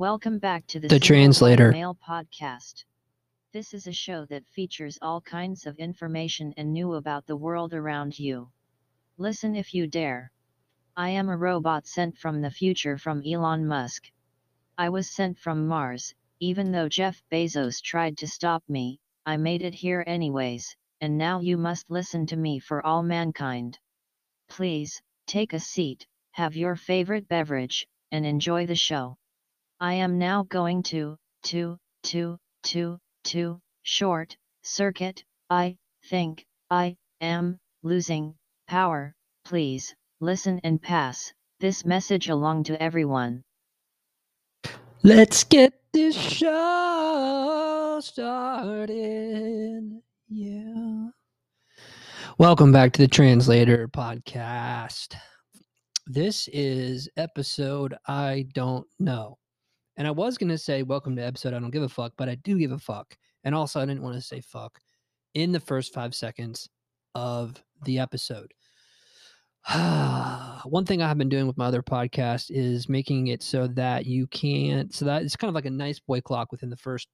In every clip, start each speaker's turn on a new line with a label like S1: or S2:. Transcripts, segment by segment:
S1: Welcome back to the,
S2: The Translator.
S1: Mail podcast. This is a show that features all kinds of information and new about the world around you. Listen if you dare. I am a robot sent from the future from Elon Musk. I was sent from Mars, even though Jeff Bezos tried to stop me, I made it here anyways, and now you must listen to me for all mankind. Please, take a seat, have your favorite beverage, and enjoy the show. I am now going to, to, to, to, to, short, circuit, I, think, I, am, losing, power, please, listen and pass, this message along to everyone.
S2: Let's get this show started. Yeah. Welcome back to the Translator Podcast. This is episode I don't know. And I was going to say, Welcome to episode I don't give a fuck, but I do give a fuck. And also, I didn't want to say fuck in the first five seconds of the episode. One thing I have been doing with my other podcast is making it so that you can't, so that it's kind of like a nice boy clock within the first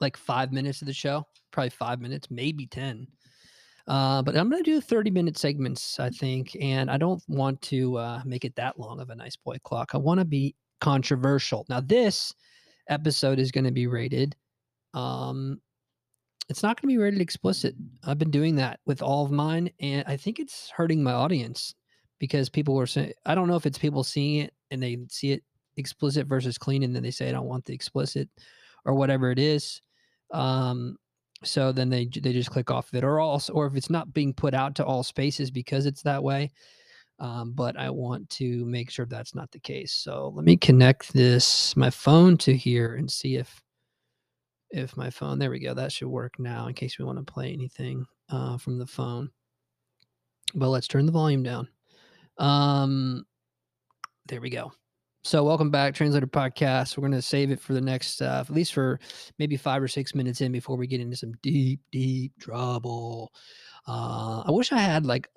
S2: like five minutes of the show, probably five minutes, maybe 10. Uh, but I'm going to do 30 minute segments, I think. And I don't want to uh, make it that long of a nice boy clock. I want to be controversial. Now, this episode is going to be rated. Um, it's not going to be rated explicit. I've been doing that with all of mine, and I think it's hurting my audience because people were saying, I don't know if it's people seeing it and they see it explicit versus clean, and then they say, I don't want the explicit or whatever it is. Um, so then they they just click off of it, or also, or if it's not being put out to all spaces because it's that way. Um, but I want to make sure that's not the case. So let me connect this my phone to here and see if if my phone there we go that should work now in case we want to play anything uh, from the phone. But let's turn the volume down. Um there we go. So welcome back translator podcast. We're going to save it for the next uh, at least for maybe five or six minutes in before we get into some deep deep trouble. Uh i wish i had like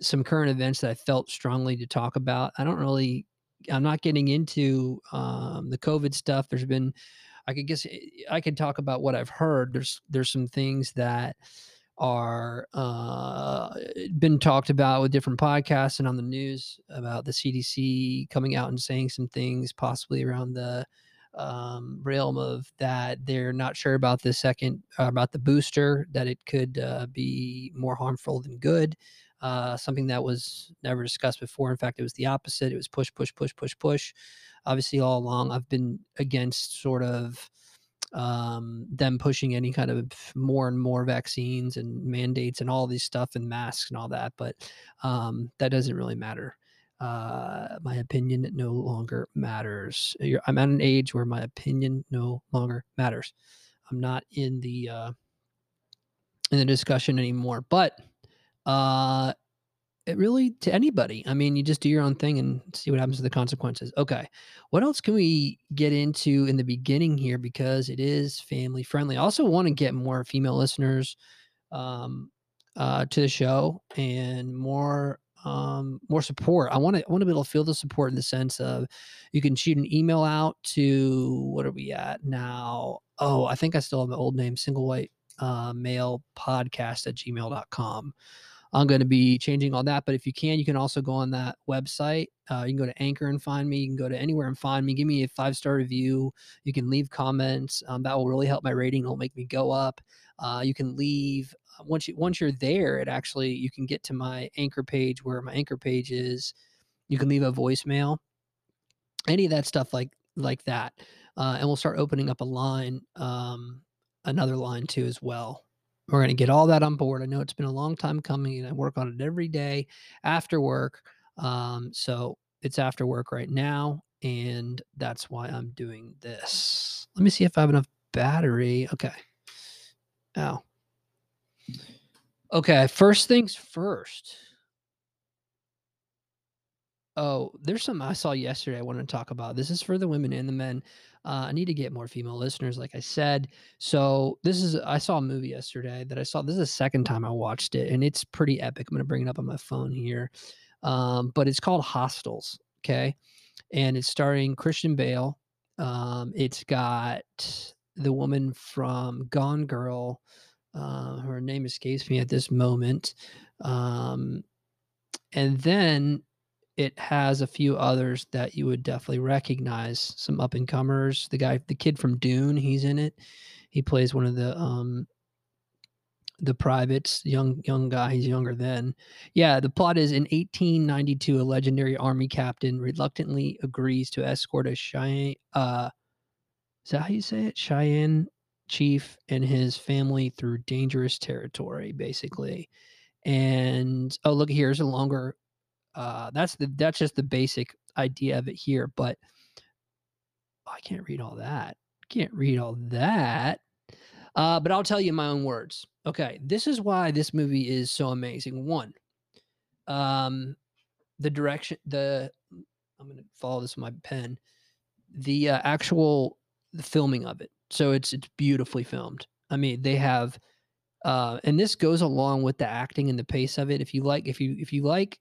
S2: some current events that i felt strongly to talk about i don't really i'm not getting into um the covid stuff there's been I could guess eh, I could talk about what I've heard. There's there's some things that are uh, been talked about with different podcasts and on the news about the CDC coming out and saying some things possibly around the um, realm of that they're not sure about the second uh, about the booster that it could uh, be more harmful than good. Uh, something that was never discussed before. In fact, it was the opposite. It was push, push, push, push, push obviously all along i've been against sort of um, them pushing any kind of more and more vaccines and mandates and all these stuff and masks and all that but um, that doesn't really matter uh, my opinion no longer matters You're, i'm at an age where my opinion no longer matters i'm not in the uh, in the discussion anymore but uh it really to anybody. I mean, you just do your own thing and see what happens to the consequences. Okay. What else can we get into in the beginning here because it is family friendly? I also want to get more female listeners um, uh, to the show and more um, more support. I want to want to be able to feel the support in the sense of you can shoot an email out to what are we at now? Oh, I think I still have my old name, single white uh, male podcast at gmail.com. I'm going to be changing all that. But if you can, you can also go on that website. Uh, you can go to Anchor and find me. You can go to anywhere and find me. Give me a five star review. You can leave comments. Um, that will really help my rating. It'll make me go up. Uh, you can leave once you once you're there. It actually you can get to my Anchor page where my Anchor page is. You can leave a voicemail. Any of that stuff like like that, uh, and we'll start opening up a line, um, another line too as well. We're going to get all that on board. I know it's been a long time coming and I work on it every day after work. Um, so it's after work right now. And that's why I'm doing this. Let me see if I have enough battery. Okay. Oh. Okay. First things first. Oh, there's something I saw yesterday I want to talk about. This is for the women and the men. Uh, I need to get more female listeners, like I said. So this is I saw a movie yesterday that I saw. This is the second time I watched it, and it's pretty epic. I'm gonna bring it up on my phone here, um, but it's called Hostiles. Okay, and it's starring Christian Bale, Um, it's got the woman from Gone Girl. Uh, her name escapes me at this moment. Um, and then it has a few others that you would definitely recognize. Some up and comers. The guy, the kid from Dune, he's in it. He plays one of the um, the privates, young young guy. He's younger then. Yeah, the plot is in 1892, a legendary army captain reluctantly agrees to escort a Cheyenne. Uh, is that how you say it? Cheyenne chief and his family through dangerous territory, basically. And oh, look, here's a longer. Uh, that's the that's just the basic idea of it here, but oh, I can't read all that. Can't read all that. Uh, but I'll tell you in my own words. Okay, this is why this movie is so amazing. One, um, the direction, the I'm going to follow this with my pen. The uh, actual the filming of it. So it's it's beautifully filmed. I mean, they have, uh, and this goes along with the acting and the pace of it. If you like, if you if you like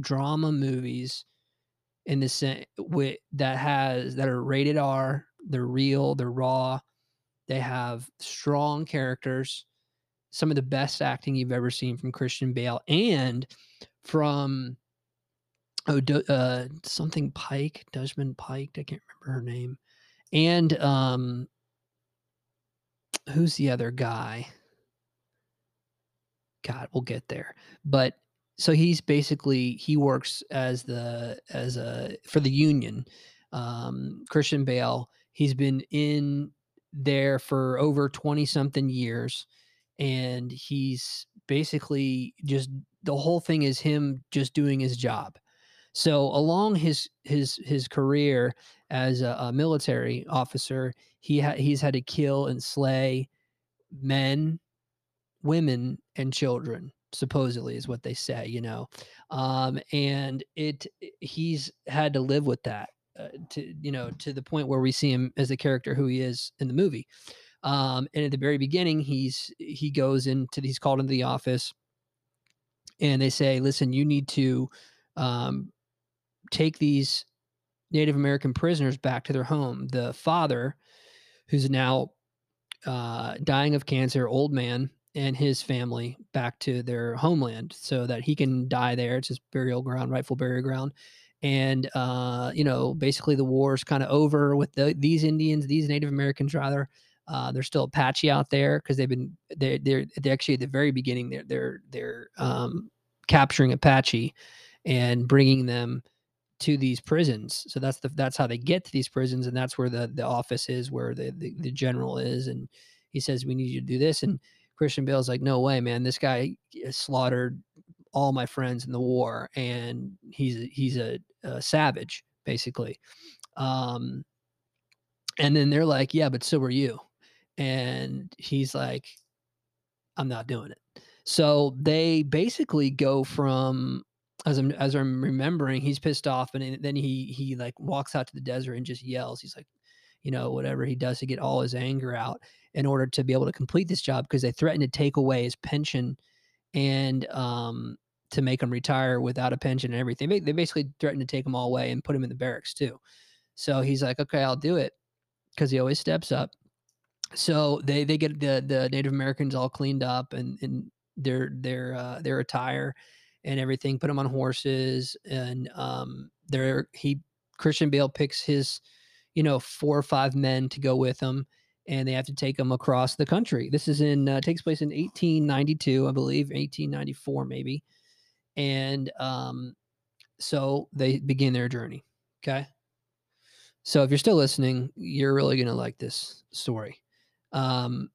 S2: drama movies in the sense with that has that are rated R, they're real, they're raw, they have strong characters some of the best acting you've ever seen from Christian Bale and from oh uh, something Pike, Desmond Pike, I can't remember her name, and um, who's the other guy? God, we'll get there. But so he's basically he works as the as a for the union. Um, Christian Bale. He's been in there for over 20 something years and he's basically just the whole thing is him just doing his job. So along his his his career as a, a military officer, he ha- he's had to kill and slay men, women, and children. Supposedly is what they say, you know, um, and it he's had to live with that uh, to you know to the point where we see him as the character who he is in the movie. Um, and at the very beginning, he's he goes into he's called into the office, and they say, "Listen, you need to um, take these Native American prisoners back to their home." The father, who's now uh, dying of cancer, old man, and his family back to their homeland so that he can die there. It's his burial ground, rightful burial ground. And uh, you know, basically, the war is kind of over with the, these Indians, these Native Americans, rather uh, there's still Apache out there because they've been they're, they're they're actually at the very beginning they're they're they're um, capturing Apache and bringing them to these prisons. So that's the that's how they get to these prisons, and that's where the the office is, where the the, the general is, and he says we need you to do this, and Christian Bale's like, no way, man, this guy slaughtered all my friends in the war, and he's he's a, a savage basically. Um, and then they're like, yeah, but so are you. And he's like i'm not doing it. So they basically go from as i'm as i'm remembering he's pissed off and then he he like walks out to the desert and just yells. He's like you know whatever he does to get all his anger out in order to be able to complete this job because they threatened to take away his pension and um to make him retire without a pension and everything they basically threatened to take him all away and put him in the barracks too so he's like okay i'll do it because he always steps up so they they get the the Native Americans all cleaned up and and their their uh, their attire and everything. Put them on horses and um, there he Christian Bale picks his you know four or five men to go with them, and they have to take them across the country. This is in uh, takes place in 1892, I believe, 1894 maybe, and um, so they begin their journey. Okay, so if you're still listening, you're really gonna like this story. Um,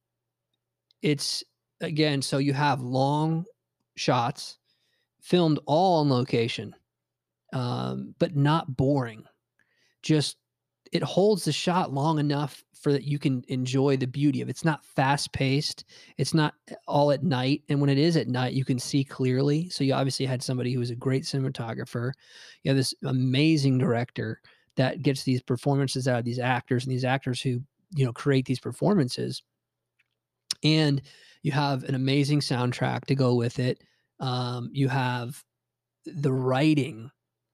S2: it's again, so you have long shots filmed all on location, um, but not boring. Just it holds the shot long enough for that you can enjoy the beauty of it. It's not fast paced. It's not eh, all at night. And when it is at night, you can see clearly. So you obviously had somebody who was a great cinematographer. You have this amazing director that gets these performances out of these actors and these actors who you know create these performances and you have an amazing soundtrack to go with it um, you have the writing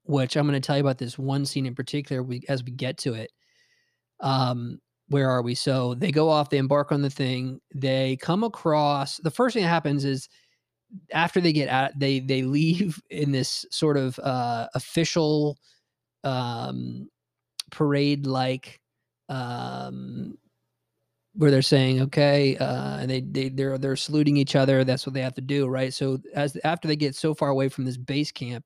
S2: which i'm going to tell you about this one scene in particular we, as we get to it um, where are we? So they go off, they embark on the thing, they come across the first thing that happens is after they get out, they they leave in this sort of uh, official um, parade like um, where they're saying okay uh, and they, they they're they're saluting each other that's what they have to do right? So as after they get so far away from this base camp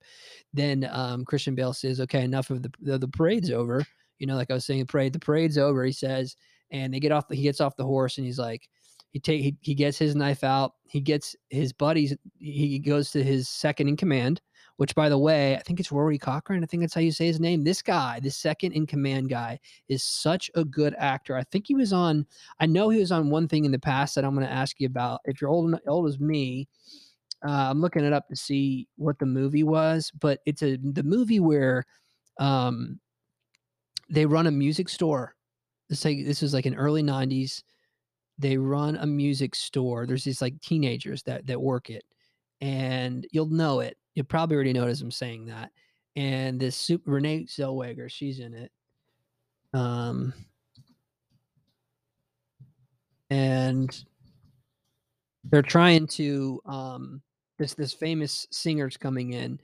S2: then um, christian bale says okay enough of the, the the parade's over. You know like i was saying the parade the parade's over he says and they get off he gets off the horse and he's like he take he, he gets his knife out he gets his buddies he goes to his second in command which by the way, I think it's Rory Cochrane. I think that's how you say his name. This guy, this second in command guy, is such a good actor. I think he was on, I know he was on one thing in the past that I'm going to ask you about. If you're old, old as me, uh, I'm looking it up to see what the movie was, but it's a the movie where um, they run a music store. This is like in early '90s. They run a music store. There's these like teenagers that that work it, and you'll know it you probably already noticed him saying that. And this super Renee Zellweger, she's in it. Um, and they're trying to um this this famous singer's coming in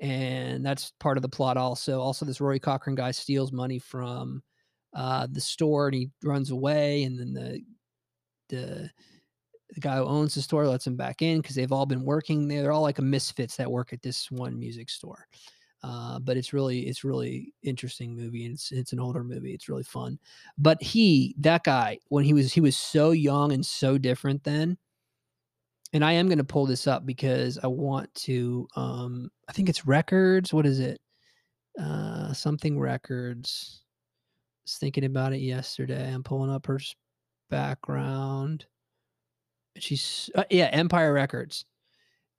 S2: and that's part of the plot also also this rory cochrane guy steals money from uh the store and he runs away and then the the the guy who owns the store lets him back in because they've all been working there. They're all like a misfits that work at this one music store. Uh, but it's really it's really interesting movie and it's it's an older movie. It's really fun. But he that guy when he was he was so young and so different then. And I am going to pull this up because I want to. Um, I think it's records. What is it? Uh, something records. I was thinking about it yesterday. I'm pulling up her background she's uh, yeah empire records.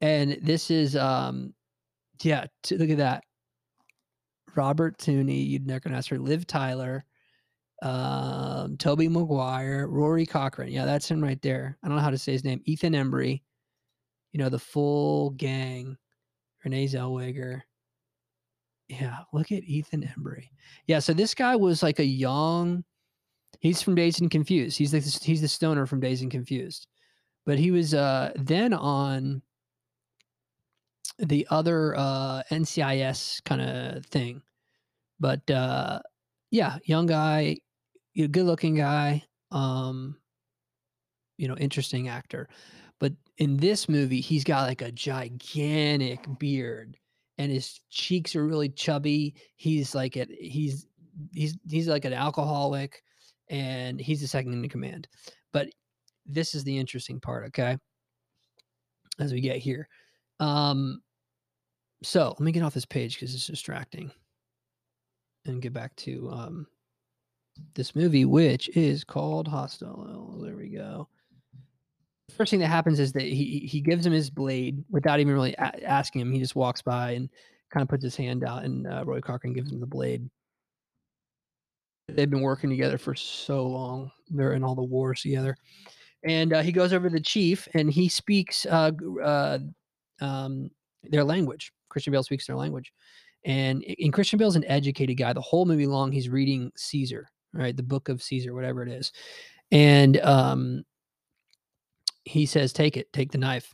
S2: And this is um yeah t- look at that. Robin Tunney you'd never ask her liv tyler um tobey maguire rory cochrane. Yeah that's him right there. I don't know how to say his name. Ethan embry. You know the full gang. Renee zellweger. Yeah look at ethan embry. Yeah so this guy was like a young he's from dazed and confused. He's the he's the stoner from dazed and confused but he was uh, then on the other uh, NCIS kind of thing. But uh, yeah, young guy, good looking guy, um, you know, interesting actor. But in this movie, he's got like a gigantic beard and his cheeks are really chubby. He's like it. He's he's he's like an alcoholic, and he's the second in command. But this is the interesting part, okay? As we get here. Um, so let me get off this page because it's distracting and get back to um, this movie, which is called Hostel. There we go. First thing that happens is that he he gives him his blade without even really a- asking him. He just walks by and kind of puts his hand out, and uh, Rory Cochrane gives him the blade. They've been working together for so long. They're in all the wars together and uh, he goes over to the chief and he speaks uh, uh, um, their language. Christian Bale speaks their language, and in Christian Bale's an educated guy. The whole movie long, he's reading Caesar, right, the book of Caesar, whatever it is, and um, he says, "Take it, take the knife."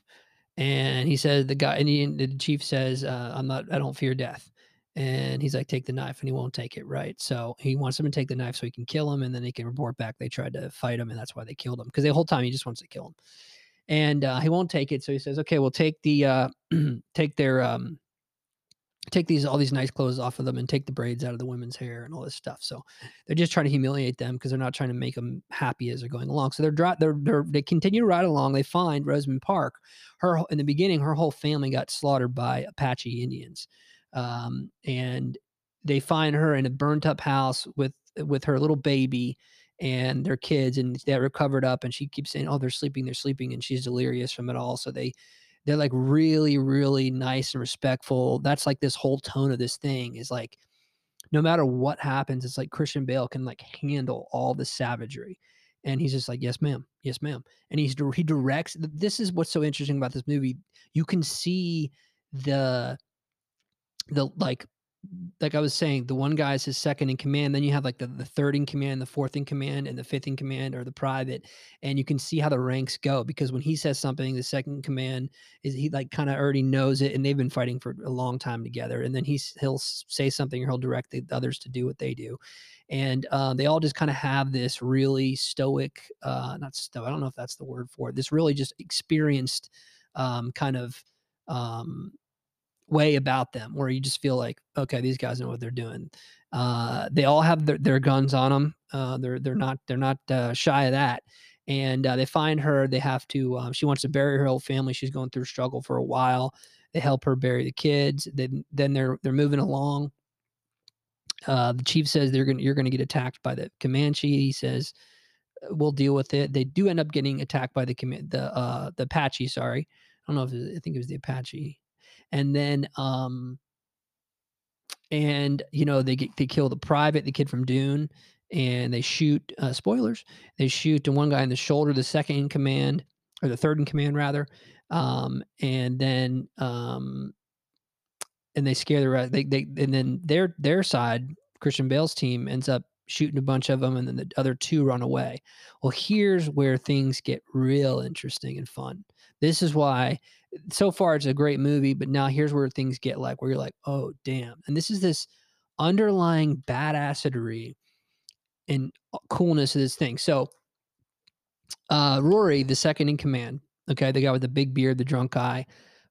S2: And he says, "The guy," and he, the chief says, uh, "I'm not. I don't fear death." And he's like, take the knife, and he won't take it, right? So he wants him to take the knife so he can kill him, and then he can report back they tried to fight him, and that's why they killed him because the whole time he just wants to kill him, and uh, he won't take it. So he says, okay, we'll take the uh, take their um, take these all these nice clothes off of them and take the braids out of the women's hair and all this stuff. So they're just trying to humiliate them because they're not trying to make them happy as they're going along. So they're dry, they're, they're they continue to ride along. They find Rosamund Pike. Her in the beginning, her whole family got slaughtered by Apache Indians um, and they find her in a burnt up house with with her little baby and their kids and they're covered up and she keeps saying oh they're sleeping they're sleeping and she's delirious from it all. So they they're like really really nice and respectful. That's like this whole tone of this thing is like no matter what happens it's like christian bale can like handle all the savagery and he's just like yes ma'am yes ma'am and he's he directs this is what's so interesting about this movie. You can see the the like like I was saying, the one guy is his second in command. Then you have like the, the third in command, the fourth in command, and the fifth in command or the private. And you can see how the ranks go because when he says something, the second command is he like kind of already knows it, and they've been fighting for a long time together. And then he's he'll say something or he'll direct the others to do what they do. And uh, they all just kind of have this really stoic, uh, not stoic. I don't know if that's the word for it. This really just experienced um, kind of um, way about them where you just feel like, okay, these guys know what they're doing. Uh, they all have their, their guns on them. Uh, they're they're not they're not uh, shy of that. And uh, they find her. They have to. Um, she wants to bury her whole family. She's going through struggle for a while. They help her bury the kids. Then then they're they're moving along. Uh, the chief says they're going you're to get attacked by the Comanche. He says uh, we'll deal with it. They do end up getting attacked by the the the Apache. Sorry, I don't know if was, I think it was the Apache and then um and you know they get they kill the private the kid from dune and they shoot uh, spoilers they shoot the one guy in the shoulder the second in command or the third in command rather um and then um and they scare the they, they and then their their side christian bale's team ends up shooting a bunch of them and then the other two run away. Well here's where things get real interesting and fun this is why so far it's a great movie, but now here's where things get like where you're like, oh damn. And this is this underlying badassery and uh, coolness of this thing. So uh Rory, the second in command, okay, the guy with the big beard, the drunk guy,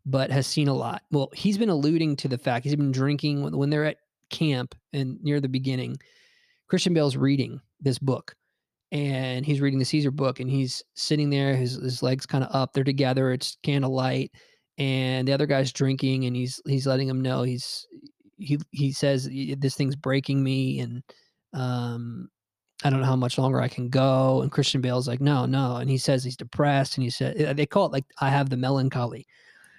S2: but has seen a lot. Well, he's been alluding to the fact he's been drinking when, when they're at camp and near the beginning. Christian Bale's reading this book and he's reading the Caesar book and he's sitting there, his his legs kind of up, they're together, it's candlelight, and the other guy's drinking and he's he's letting him know he's he he says this thing's breaking me and um I don't know how much longer I can go. And Christian Bale's like, no, no. And he says he's depressed. And he said, eh, they call it like, I have the melancholy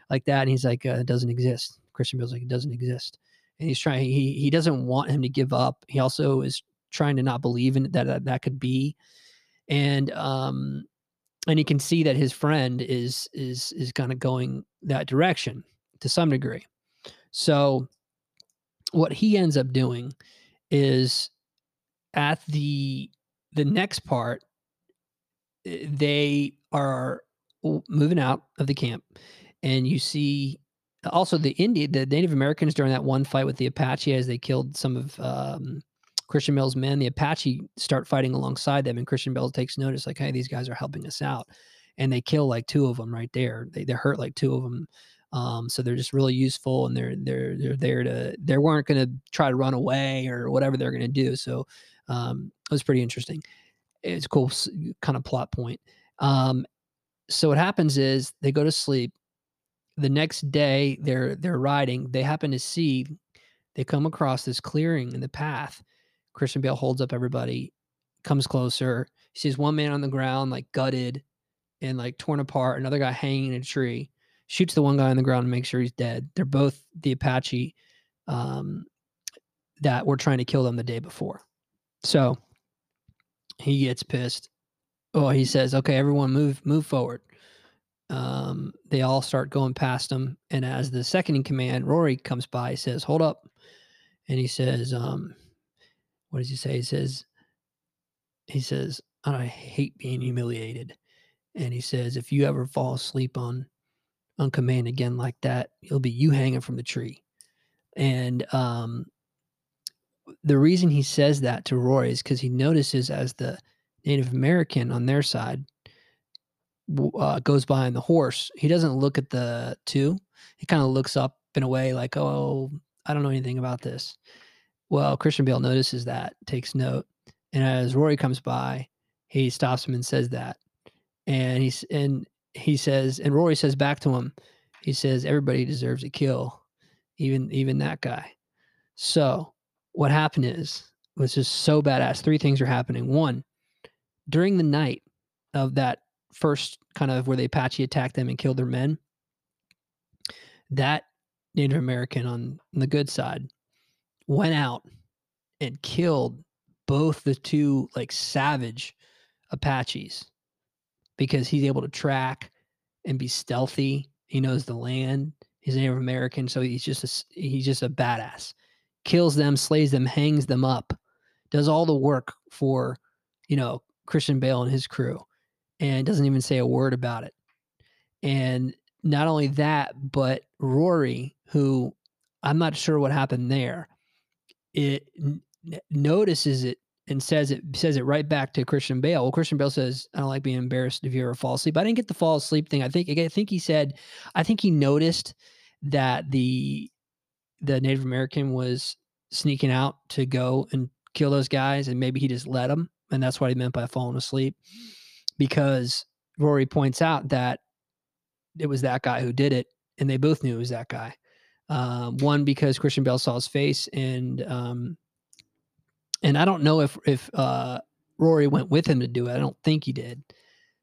S2: like that. And he's like, uh, it doesn't exist. Christian Bale's like, it doesn't exist. And he's trying, he, he doesn't want him to give up. He also is trying to not believe in that that, that could be. And um and he can see that his friend is is is kind of going that direction to some degree. So what he ends up doing is at the the next part eh, they are moving out of the camp and you see also the Indian, the Native Americans during that one fight with the Apache as they killed some of um, Christian Bale's men, the Apache, start fighting alongside them, and Christian Bell takes notice, like, hey, these guys are helping us out, and they kill like two of them right there. They they hurt like two of them. Um, so they're just really useful, and they're they're they're there to they weren't going to try to run away or whatever they're going to do. So um, it was pretty interesting. It's cool kind of plot point. Um, so what happens is they go to sleep. The next day they're they're riding. They happen to see they come across this clearing in the path Christian Bale holds up everybody, comes closer. Sees one man on the ground, like gutted and like torn apart, another guy hanging in a tree, shoots the one guy on the ground and makes sure he's dead. They're both the Apache um, that were trying to kill them the day before. So he gets pissed. Oh, he says, okay, everyone move, move forward. Um, they all start going past him. And as the second in command, Rory comes by, he says, hold up. And he says, um, what does he say? He says, he says, I hate being humiliated. And he says, if you ever fall asleep on on command again like that, it'll be you hanging from the tree. And um, the reason he says that to Rory is because he notices as the Native American on their side uh, goes by on the horse, he doesn't look at the two. He kind of looks up in a way like, oh, I don't know anything about this. Well, Christian Bale notices that, takes note, and as Rory comes by, he stops him and says that, and he's and he says, and Rory says back to him, he says, everybody deserves a kill, even even that guy. So what happened is was just so badass. Three things are happening. One, during the night of that first kind of where the Apache attacked them and killed their men, that Native American on the good side went out and killed both the two like savage Apaches because he's able to track and be stealthy. He knows the land. He's Native American, so he's just a, he's just a badass. kills them, slays them, hangs them up, does all the work for, you know, Christian Bale and his crew, and doesn't even say a word about it. And not only that, but Rory, who I'm not sure what happened there, it n- notices it and says it says it right back to Christian Bale. Well, Christian Bale says, "I don't like being embarrassed if you ever fall asleep." I didn't get the fall asleep thing. I think I think he said, I think he noticed that the the Native American was sneaking out to go and kill those guys, and maybe he just let them, and that's what he meant by falling asleep, because Rory points out that it was that guy who did it, and they both knew it was that guy. Um, one because Christian Bale saw his face, and um, and I don't know if if uh, Rory went with him to do it. I don't think he did.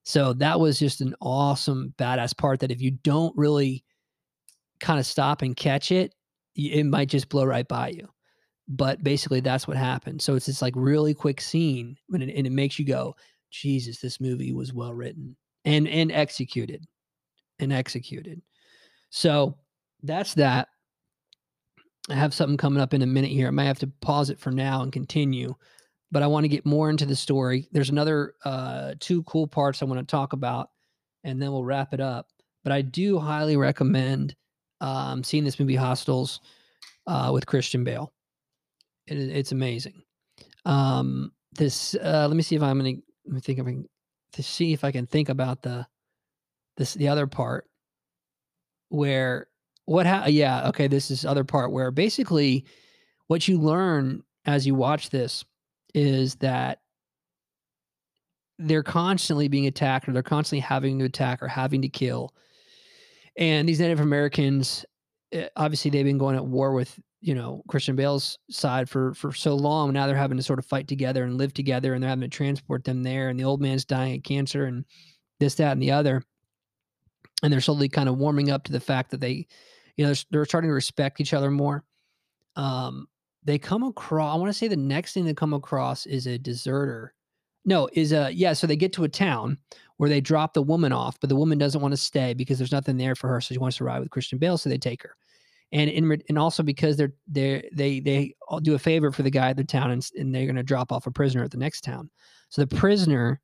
S2: So that was just an awesome, badass part. That if you don't really kind of stop and catch it, it might just blow right by you. But basically, that's what happened. So it's this like really quick scene, it, and it makes you go, "Jesus, this movie was well written and and executed, and executed." So that's that. I have something coming up in a minute here. I might have to pause it for now and continue, but I want to get more into the story. There's another uh, two cool parts I want to talk about, and then we'll wrap it up. But I do highly recommend um, seeing this movie Hostiles, uh, with Christian Bale. It, it's amazing. Um, this uh, let me see if I'm gonna let me think can to see if I can think about the this the other part where what ha- yeah okay this is other part where basically what you learn as you watch this is that they're constantly being attacked or they're constantly having to attack or having to kill. And these native americans eh, obviously they've been going at war with you know christian bale's side for for so long. Now they're having to sort of fight together and live together and they're having to transport them there and the old man's dying of cancer and this that and the other. And they're slowly kind of warming up to the fact that they you know they're, they're starting to respect each other more. Um they come across i want to say the next thing they come across is a deserter. No is a yeah so they get to a town where they drop the woman off but the woman doesn't want to stay because there's nothing there for her so she wants to ride with christian bale so they take her. And in and also because they're they they they do a favor for the guy at the town and, and they're going to drop off a prisoner at the next town. So the prisoner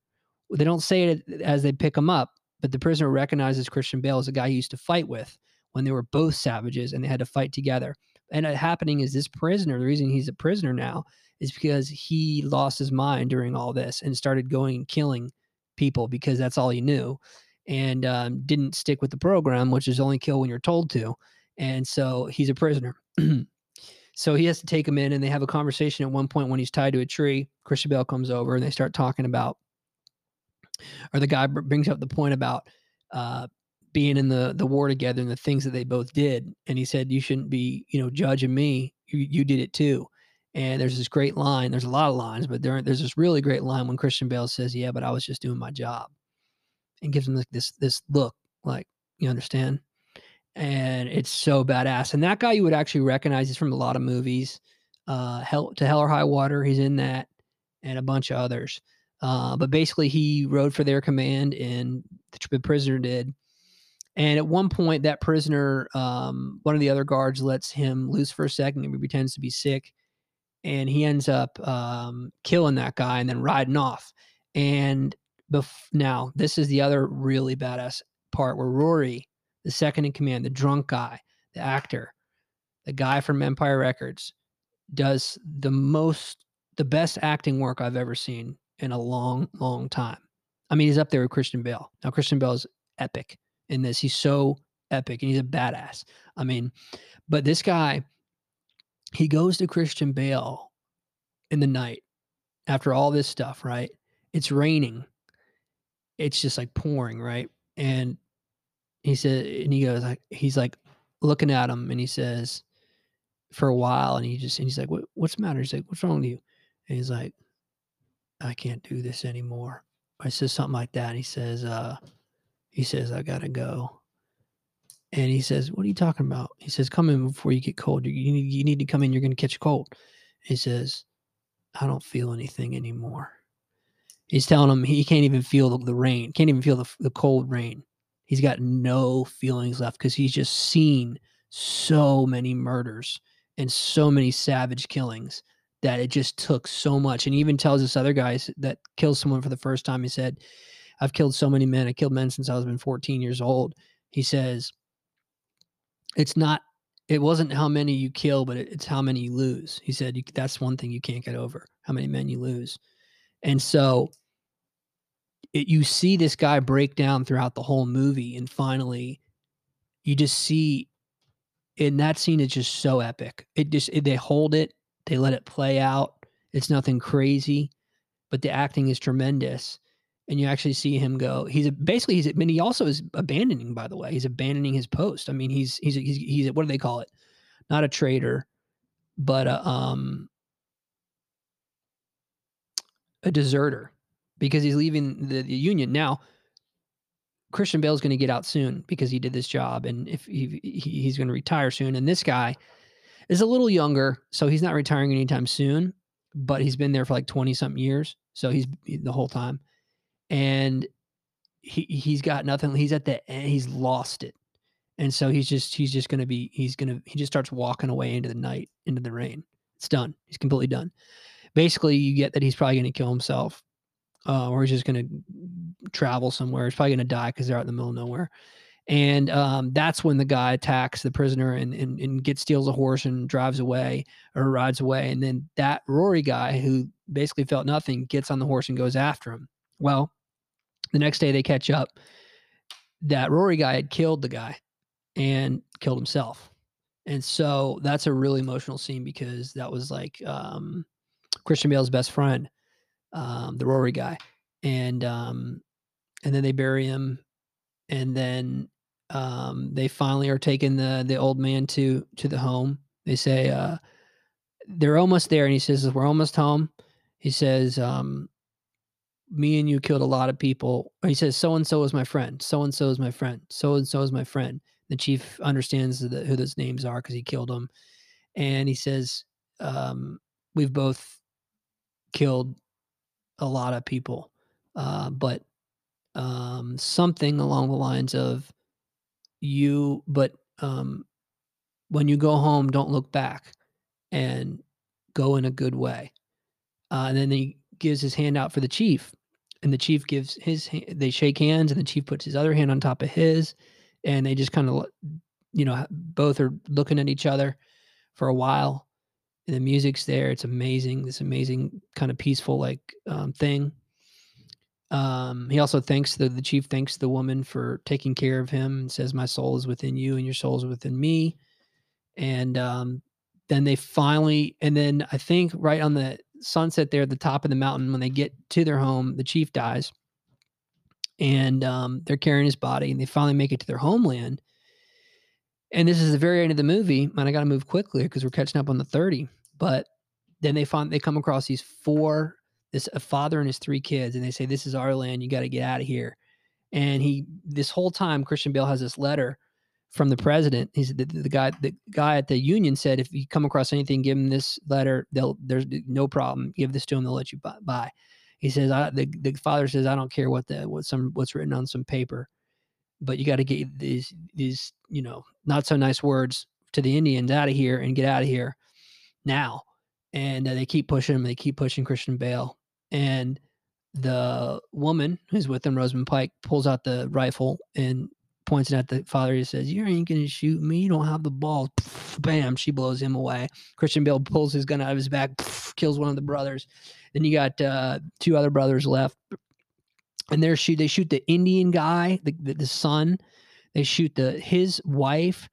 S2: they don't say it as they pick him up but the prisoner recognizes christian bale as a guy he used to fight with when they were both savages and they had to fight together. And it happening is this prisoner, the reason he's a prisoner now is because he lost his mind during all this and started going and killing people because that's all he knew and um, didn't stick with the program, which is only kill when you're told to. And so he's a prisoner. so he has to take him in and they have a conversation at one point when he's tied to a tree. Christian Bale comes over and they start talking about, or the guy brings up the point about uh, being in the the war together and the things that they both did and he said you shouldn't be you know judging me. You, you did it too. And there's this great line there's a lot of lines but there, there's this really great line when christian bale says yeah but i was just doing my job and gives him like this this look like you understand? And it's so badass and that guy you would actually recognize he's from a lot of movies uh hell to hell or high water he's in that and a bunch of others. Uh, but basically he rode for their command and the, the prisoner did and at one point, that prisoner, um, one of the other guards lets him loose for a second and he pretends to be sick. And he ends up um, killing that guy and then riding off. And bef- now, this is the other really badass part where Rory, the second in command, the drunk guy, the actor, the guy from Empire Records, does the most, the best acting work I've ever seen in a long, long time. I mean, he's up there with Christian Bale. Now, Christian Bale is epic in this. He's so epic and he's a badass. I mean, but this guy, he goes to Christian Bale in the night after all this stuff, right? It's raining. It's just like pouring, right? And he said, and he goes, like, he's like looking at him and he says, for a while, and he just, and he's like, what, what's the matter? He's like, what's wrong with you? And he's like, I can't do this anymore. I says something like that. And he says, uh, he says, I gotta go. And he says, What are you talking about? He says, Come in before you get cold. You need, you need to come in. You're going to catch a cold. He says, I don't feel anything anymore. He's telling him he can't even feel the, the rain, can't even feel the, the cold rain. He's got no feelings left because he's just seen so many murders and so many savage killings that it just took so much. And he even tells this other guy that kills someone for the first time. He said, I've killed so many men. I killed men since I was been 14 years old. He says, it's not, it wasn't how many you kill, but it's how many you lose. He said, that's one thing you can't get over, how many men you lose. And so it, you see this guy break down throughout the whole movie. And finally, you just see, in that scene, it's just so epic. It just, it, they hold it, they let it play out. It's nothing crazy, but the acting is tremendous and you actually see him go. He's a, basically he's. Mean, he also is abandoning. By the way, he's abandoning his post. I mean, he's he's he's, he's what do they call it? Not a traitor, but a um a deserter because he's leaving the, the union now. Christian Bale's going to get out soon because he did this job, and if he, he he's going to retire soon, and this guy is a little younger, so he's not retiring anytime soon. But he's been there for like twenty something years, so he's the whole time and he he's got nothing. He's at the end. He's lost it, and so he's just he's just gonna be he's gonna he just starts walking away into the night into the rain. It's done. He's completely done. Basically, you get that he's probably gonna kill himself, uh, or he's just gonna travel somewhere. He's probably gonna die because they're out in the middle of nowhere. And um, that's when the guy attacks the prisoner and, and, and gets steals a horse and drives away or rides away. And then that Rory guy who basically felt nothing gets on the horse and goes after him. Well, the next day they catch up. That Rory guy had killed the guy and killed himself. And so that's a really emotional scene because that was like um, Christian Bale's best friend, um, the Rory guy. And um, and then they bury him and then um, they finally are taking the the old man to to the home. They say uh, they're almost there, and he says, "We're almost home." He says, um, me and you killed a lot of people. He says, so and so is my friend. So and so is my friend. So and so is my friend. The chief understands the, who those names are because he killed them. And he says, um, we've both killed a lot of people. Uh, but um, something along the lines of you, but um, when you go home, don't look back and go in a good way. Uh, and then he gives his hand out for the chief and the chief gives his they shake hands and the chief puts his other hand on top of his and they just kind of you know both are looking at each other for a while and the music's there it's amazing this amazing kind of peaceful like um, thing. Um, he also thanks the the chief thanks the woman for taking care of him and says my soul is within you and your soul is within me. And um, then they finally and then i think right on the sunset there at the top of the mountain when they get to their home the chief dies. And um, they're carrying his body and they finally make it to their homeland. And this is the very end of the movie. And i gotta move quickly because we're catching up on the 30 but then they find they come across these four this a father and his three kids and they say this is our land. You got to get out of here. And he this whole time christian bale has this letter from the president. He's the, the guy. The guy at the union said, if you come across anything, give him this letter. They'll there's no problem. Give this to him. They'll let you buy. He says, I, the the father says, I don't care what the what some what's written on some paper, but you got to get these these you know not so nice words to the Indians out of here and get out of here now. And uh, they keep pushing him. They keep pushing Christian Bale. And the woman who's with him, Rosamund Pike, pulls out the rifle and points it at the father. He says, You ain't going to shoot me. You don't have the balls. Bam. She blows him away. Christian Bale pulls his gun out of his back, kills one of the brothers. Then you got uh, two other brothers left. And they shoot, they shoot the Indian guy, the, the, the son. They shoot the his wife,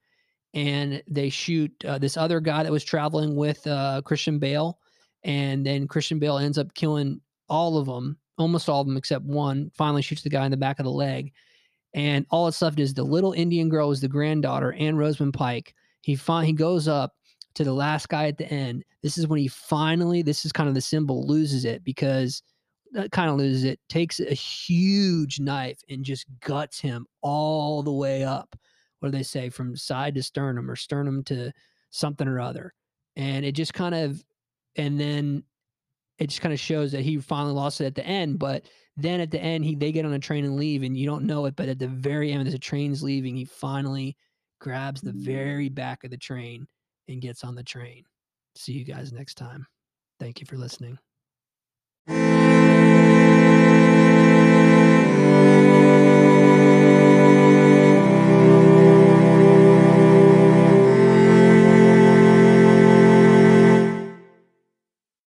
S2: and they shoot uh, this other guy that was traveling with uh, Christian Bale. And then Christian Bale ends up killing all of them, almost all of them except one. Finally, shoots the guy in the back of the leg and all that's left is the little Indian girl is the granddaughter and Rosamund Pike. He find he goes up to the last guy at the end. This is when he finally, this is kind of the symbol, loses it because uh, that kind of loses it, takes a huge knife and just guts him all the way up. What do they say? From side to sternum or sternum to something or other. And it just kind of, and then it just kind of shows that he finally lost it at the end. But then at the end, he they get on a train and leave, and you don't know it. But at the very end, as the train's leaving, he finally grabs the very back of the train and gets on the train. See you guys next time. Thank you for listening.